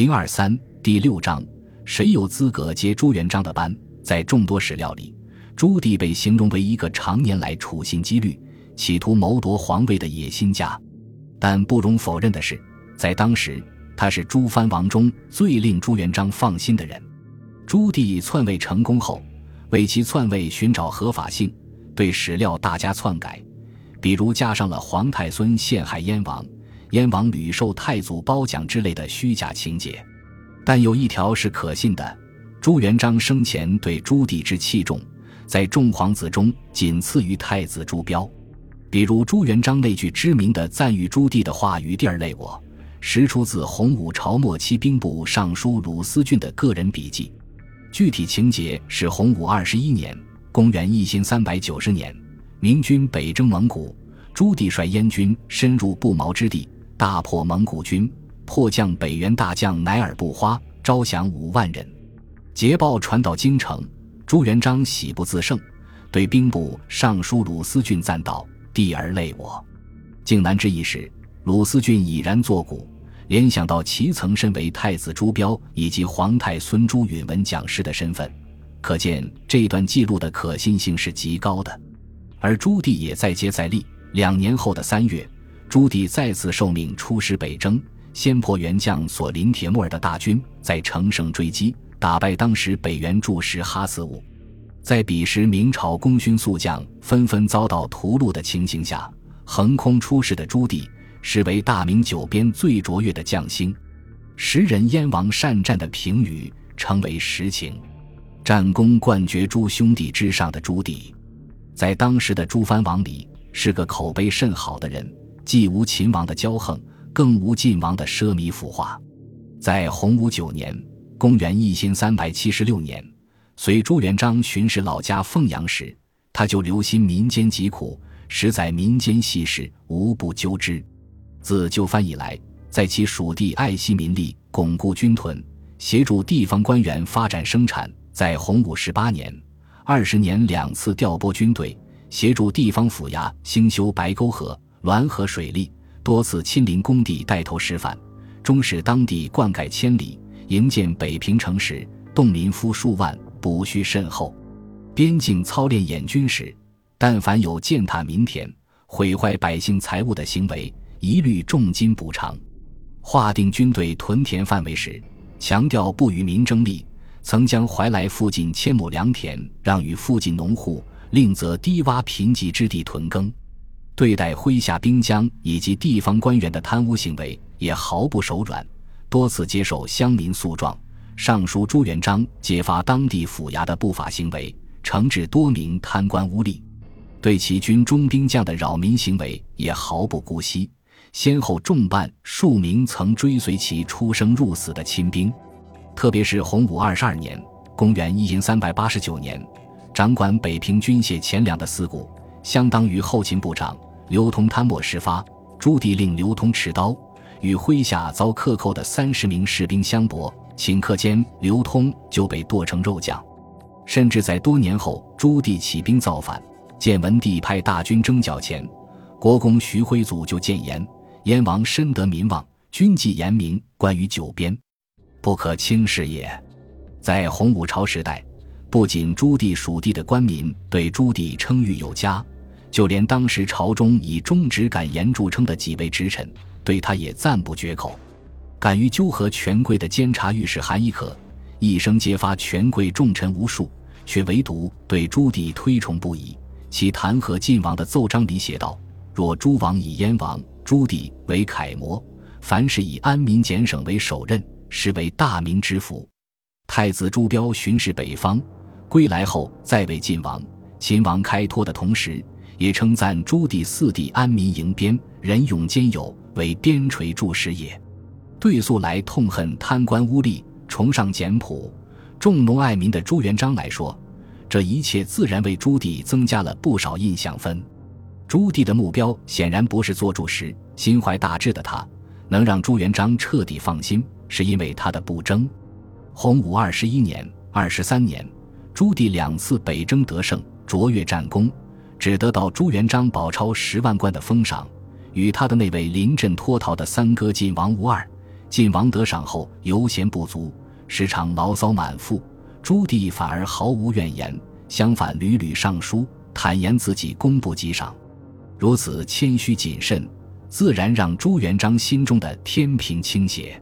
零二三第六章，谁有资格接朱元璋的班？在众多史料里，朱棣被形容为一个常年来处心积虑、企图谋夺皇位的野心家。但不容否认的是，在当时，他是诸藩王中最令朱元璋放心的人。朱棣篡位成功后，为其篡位寻找合法性，对史料大加篡改，比如加上了皇太孙陷害燕王。燕王屡受太祖褒奖之类的虚假情节，但有一条是可信的：朱元璋生前对朱棣之器重，在众皇子中仅次于太子朱标。比如朱元璋那句知名的赞誉朱棣的话语“第二类我”，实出自洪武朝末期兵部尚书鲁思俊的个人笔记。具体情节是洪武二十一年（公元一千三百九十年），明军北征蒙古，朱棣率燕军深入不毛之地。大破蒙古军，迫降北元大将乃尔不花，招降五万人。捷报传到京城，朱元璋喜不自胜，对兵部尚书鲁思俊赞道：“弟儿累我。”靖难之役时，鲁思俊已然作古，联想到其曾身为太子朱标以及皇太孙朱允文讲师的身份，可见这段记录的可信性是极高的。而朱棣也再接再厉，两年后的三月。朱棣再次受命出师北征，先破元将索林铁木儿的大军，在乘胜追击，打败当时北元柱石哈四五。在彼时明朝功勋宿将纷纷遭到屠戮的情形下，横空出世的朱棣，实为大明九边最卓越的将星。时人燕王善战的评语成为实情，战功冠绝诸兄弟之上的朱棣，在当时的诸藩王里是个口碑甚好的人。既无秦王的骄横，更无晋王的奢靡腐化。在洪武九年（公元一千三百七十六年），随朱元璋巡视老家凤阳时，他就留心民间疾苦，实在民间细事无不究之。自就藩以来，在其属地爱惜民力，巩固军屯，协助地方官员发展生产。在洪武十八年、二十年两次调拨军队，协助地方府衙兴修白沟河。滦河水利多次亲临工地带头示范，终使当地灌溉千里，营建北平城时动民夫数万，补恤甚厚。边境操练演军时，但凡有践踏民田、毁坏百姓财物的行为，一律重金补偿。划定军队屯田范围时，强调不与民争利，曾将怀来附近千亩良田让与附近农户，另择低洼贫瘠之地屯耕。对待麾下兵将以及地方官员的贪污行为也毫不手软，多次接受乡民诉状，上书朱元璋揭发当地府衙的不法行为，惩治多名贪官污吏。对其军中兵将的扰民行为也毫不姑息，先后重办数名曾追随其出生入死的亲兵。特别是洪武二十二年（公元一零三百八十九年），掌管北平军械钱粮的司谷，相当于后勤部长。刘通贪墨事发，朱棣令刘通持刀与麾下遭克扣的三十名士兵相搏，顷刻间刘通就被剁成肉酱。甚至在多年后，朱棣起兵造反，建文帝派大军征剿前，国公徐辉祖就谏言：燕王深得民望，军纪严明，关于九边，不可轻视也。在洪武朝时代，不仅朱棣属地的官民对朱棣称誉有加。就连当时朝中以忠直敢言著称的几位直臣，对他也赞不绝口。敢于纠合权贵的监察御史韩亦可，一生揭发权贵重臣无数，却唯独对朱棣推崇不已。其弹劾晋王的奏章里写道：“若诸王以燕王、朱棣为楷模，凡是以安民俭省为首任，实为大明之福。”太子朱标巡视北方，归来后再为晋王、秦王开脱的同时。也称赞朱棣四帝安民营边，仁勇兼有，为边陲柱石也。对素来痛恨贪官污吏、崇尚简朴、重农爱民的朱元璋来说，这一切自然为朱棣增加了不少印象分。朱棣的目标显然不是做柱石，心怀大志的他能让朱元璋彻底放心，是因为他的不争。洪武二十一年、二十三年，朱棣两次北征得胜，卓越战功。只得到朱元璋宝钞十万贯的封赏，与他的那位临阵脱逃的三哥晋王无二，晋王得赏后，犹嫌不足，时常牢骚满腹。朱棣反而毫无怨言，相反屡屡上书，坦言自己功不及赏。如此谦虚谨慎，自然让朱元璋心中的天平倾斜。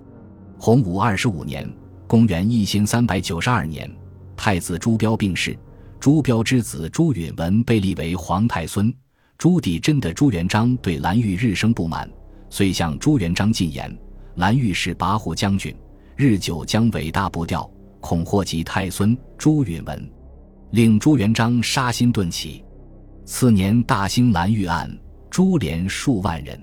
洪武二十五年（公元一千三百九十二年），太子朱标病逝，朱标之子朱允文被立为皇太孙。朱棣真的朱元璋对蓝玉日生不满，遂向朱元璋进言：“蓝玉是跋扈将军，日久将尾大不掉，恐祸及太孙朱允文。”令朱元璋杀心顿起。次年大兴蓝玉案，株连数万人。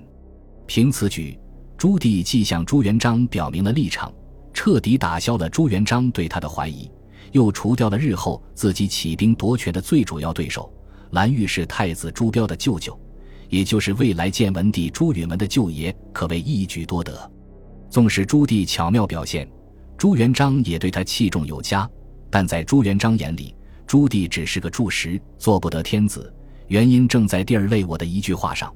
凭此举，朱棣既向朱元璋表明了立场，彻底打消了朱元璋对他的怀疑，又除掉了日后自己起兵夺权的最主要对手。蓝玉是太子朱标的舅舅，也就是未来建文帝朱允文的舅爷，可谓一举多得。纵使朱棣巧妙表现，朱元璋也对他器重有加，但在朱元璋眼里，朱棣只是个柱石，做不得天子。原因正在第二类我的一句话上。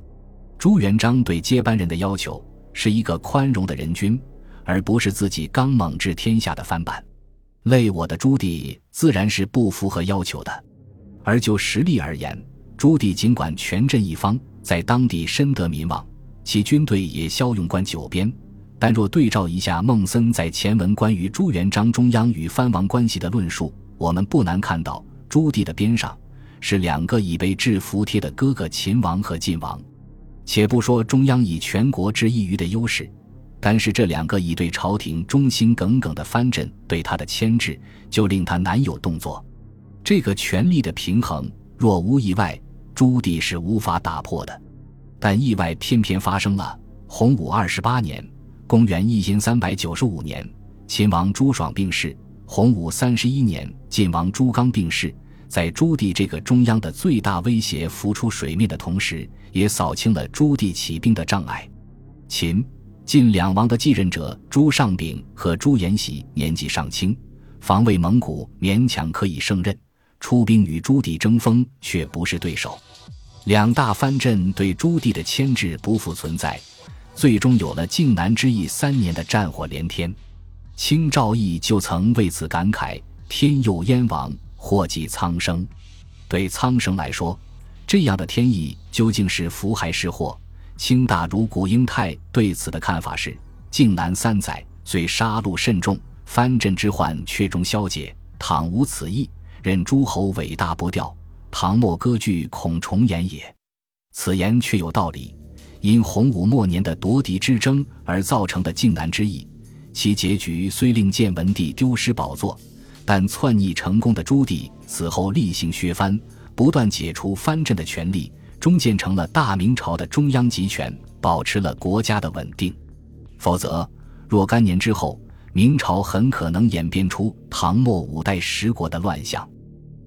朱元璋对接班人的要求是一个宽容的人君，而不是自己刚猛治天下的翻版。累我的朱棣自然是不符合要求的。而就实力而言，朱棣尽管权镇一方，在当地深得民望，其军队也骁勇冠九边，但若对照一下孟森在前文关于朱元璋中央与藩王关系的论述，我们不难看到，朱棣的边上是两个已被制服帖的哥哥秦王和晋王。且不说中央以全国之一隅的优势，但是这两个已对朝廷忠心耿耿的藩镇对他的牵制，就令他难有动作。这个权力的平衡，若无意外，朱棣是无法打破的。但意外偏偏发生了。洪武二十八年（公元一千三百九十五年），秦王朱爽病逝；洪武三十一年，晋王朱刚病逝。在朱棣这个中央的最大威胁浮出水面的同时，也扫清了朱棣起兵的障碍。秦、晋两王的继任者朱尚炳和朱延禧年纪尚轻，防卫蒙古勉强可以胜任。出兵与朱棣争锋，却不是对手。两大藩镇对朱棣的牵制不复存在，最终有了靖难之役三年的战火连天。清赵义就曾为此感慨：“天佑燕王，祸及苍生。”对苍生来说，这样的天意究竟是福还是祸？清大儒古英泰对此的看法是：“靖难三载，虽杀戮甚重，藩镇之患却终消解。倘无此意。”任诸侯伟大不掉，唐末割据恐重演也。此言却有道理。因洪武末年的夺嫡之争而造成的靖难之役，其结局虽令建文帝丢失宝座，但篡逆成功的朱棣此后厉行削藩，不断解除藩镇的权力，终建成了大明朝的中央集权，保持了国家的稳定。否则，若干年之后，明朝很可能演变出唐末五代十国的乱象，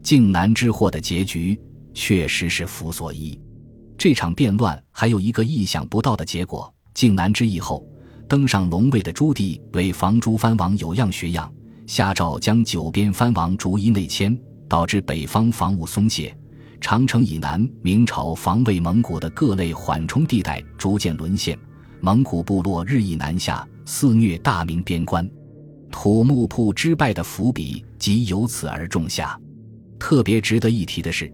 靖难之祸的结局确实是福所依。这场变乱还有一个意想不到的结果：靖难之役后，登上龙位的朱棣为防诸藩王有样学样，下诏将九边藩王逐一内迁，导致北方防务松懈，长城以南明朝防卫蒙古的各类缓冲地带逐渐沦陷，蒙古部落日益南下。肆虐大明边关，土木堡之败的伏笔即由此而种下。特别值得一提的是，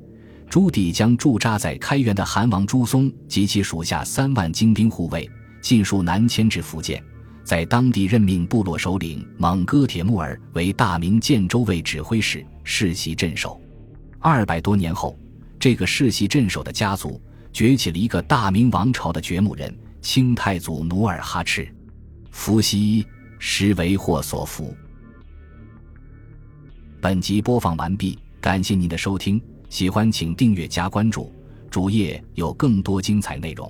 朱棣将驻扎在开元的韩王朱松及其属下三万精兵护卫尽数南迁至福建，在当地任命部落首领蒙哥铁木儿为大明建州卫指挥使，世袭镇守。二百多年后，这个世袭镇守的家族崛起了一个大明王朝的掘墓人——清太祖努尔哈赤。伏羲实为祸所伏。本集播放完毕，感谢您的收听，喜欢请订阅加关注，主页有更多精彩内容。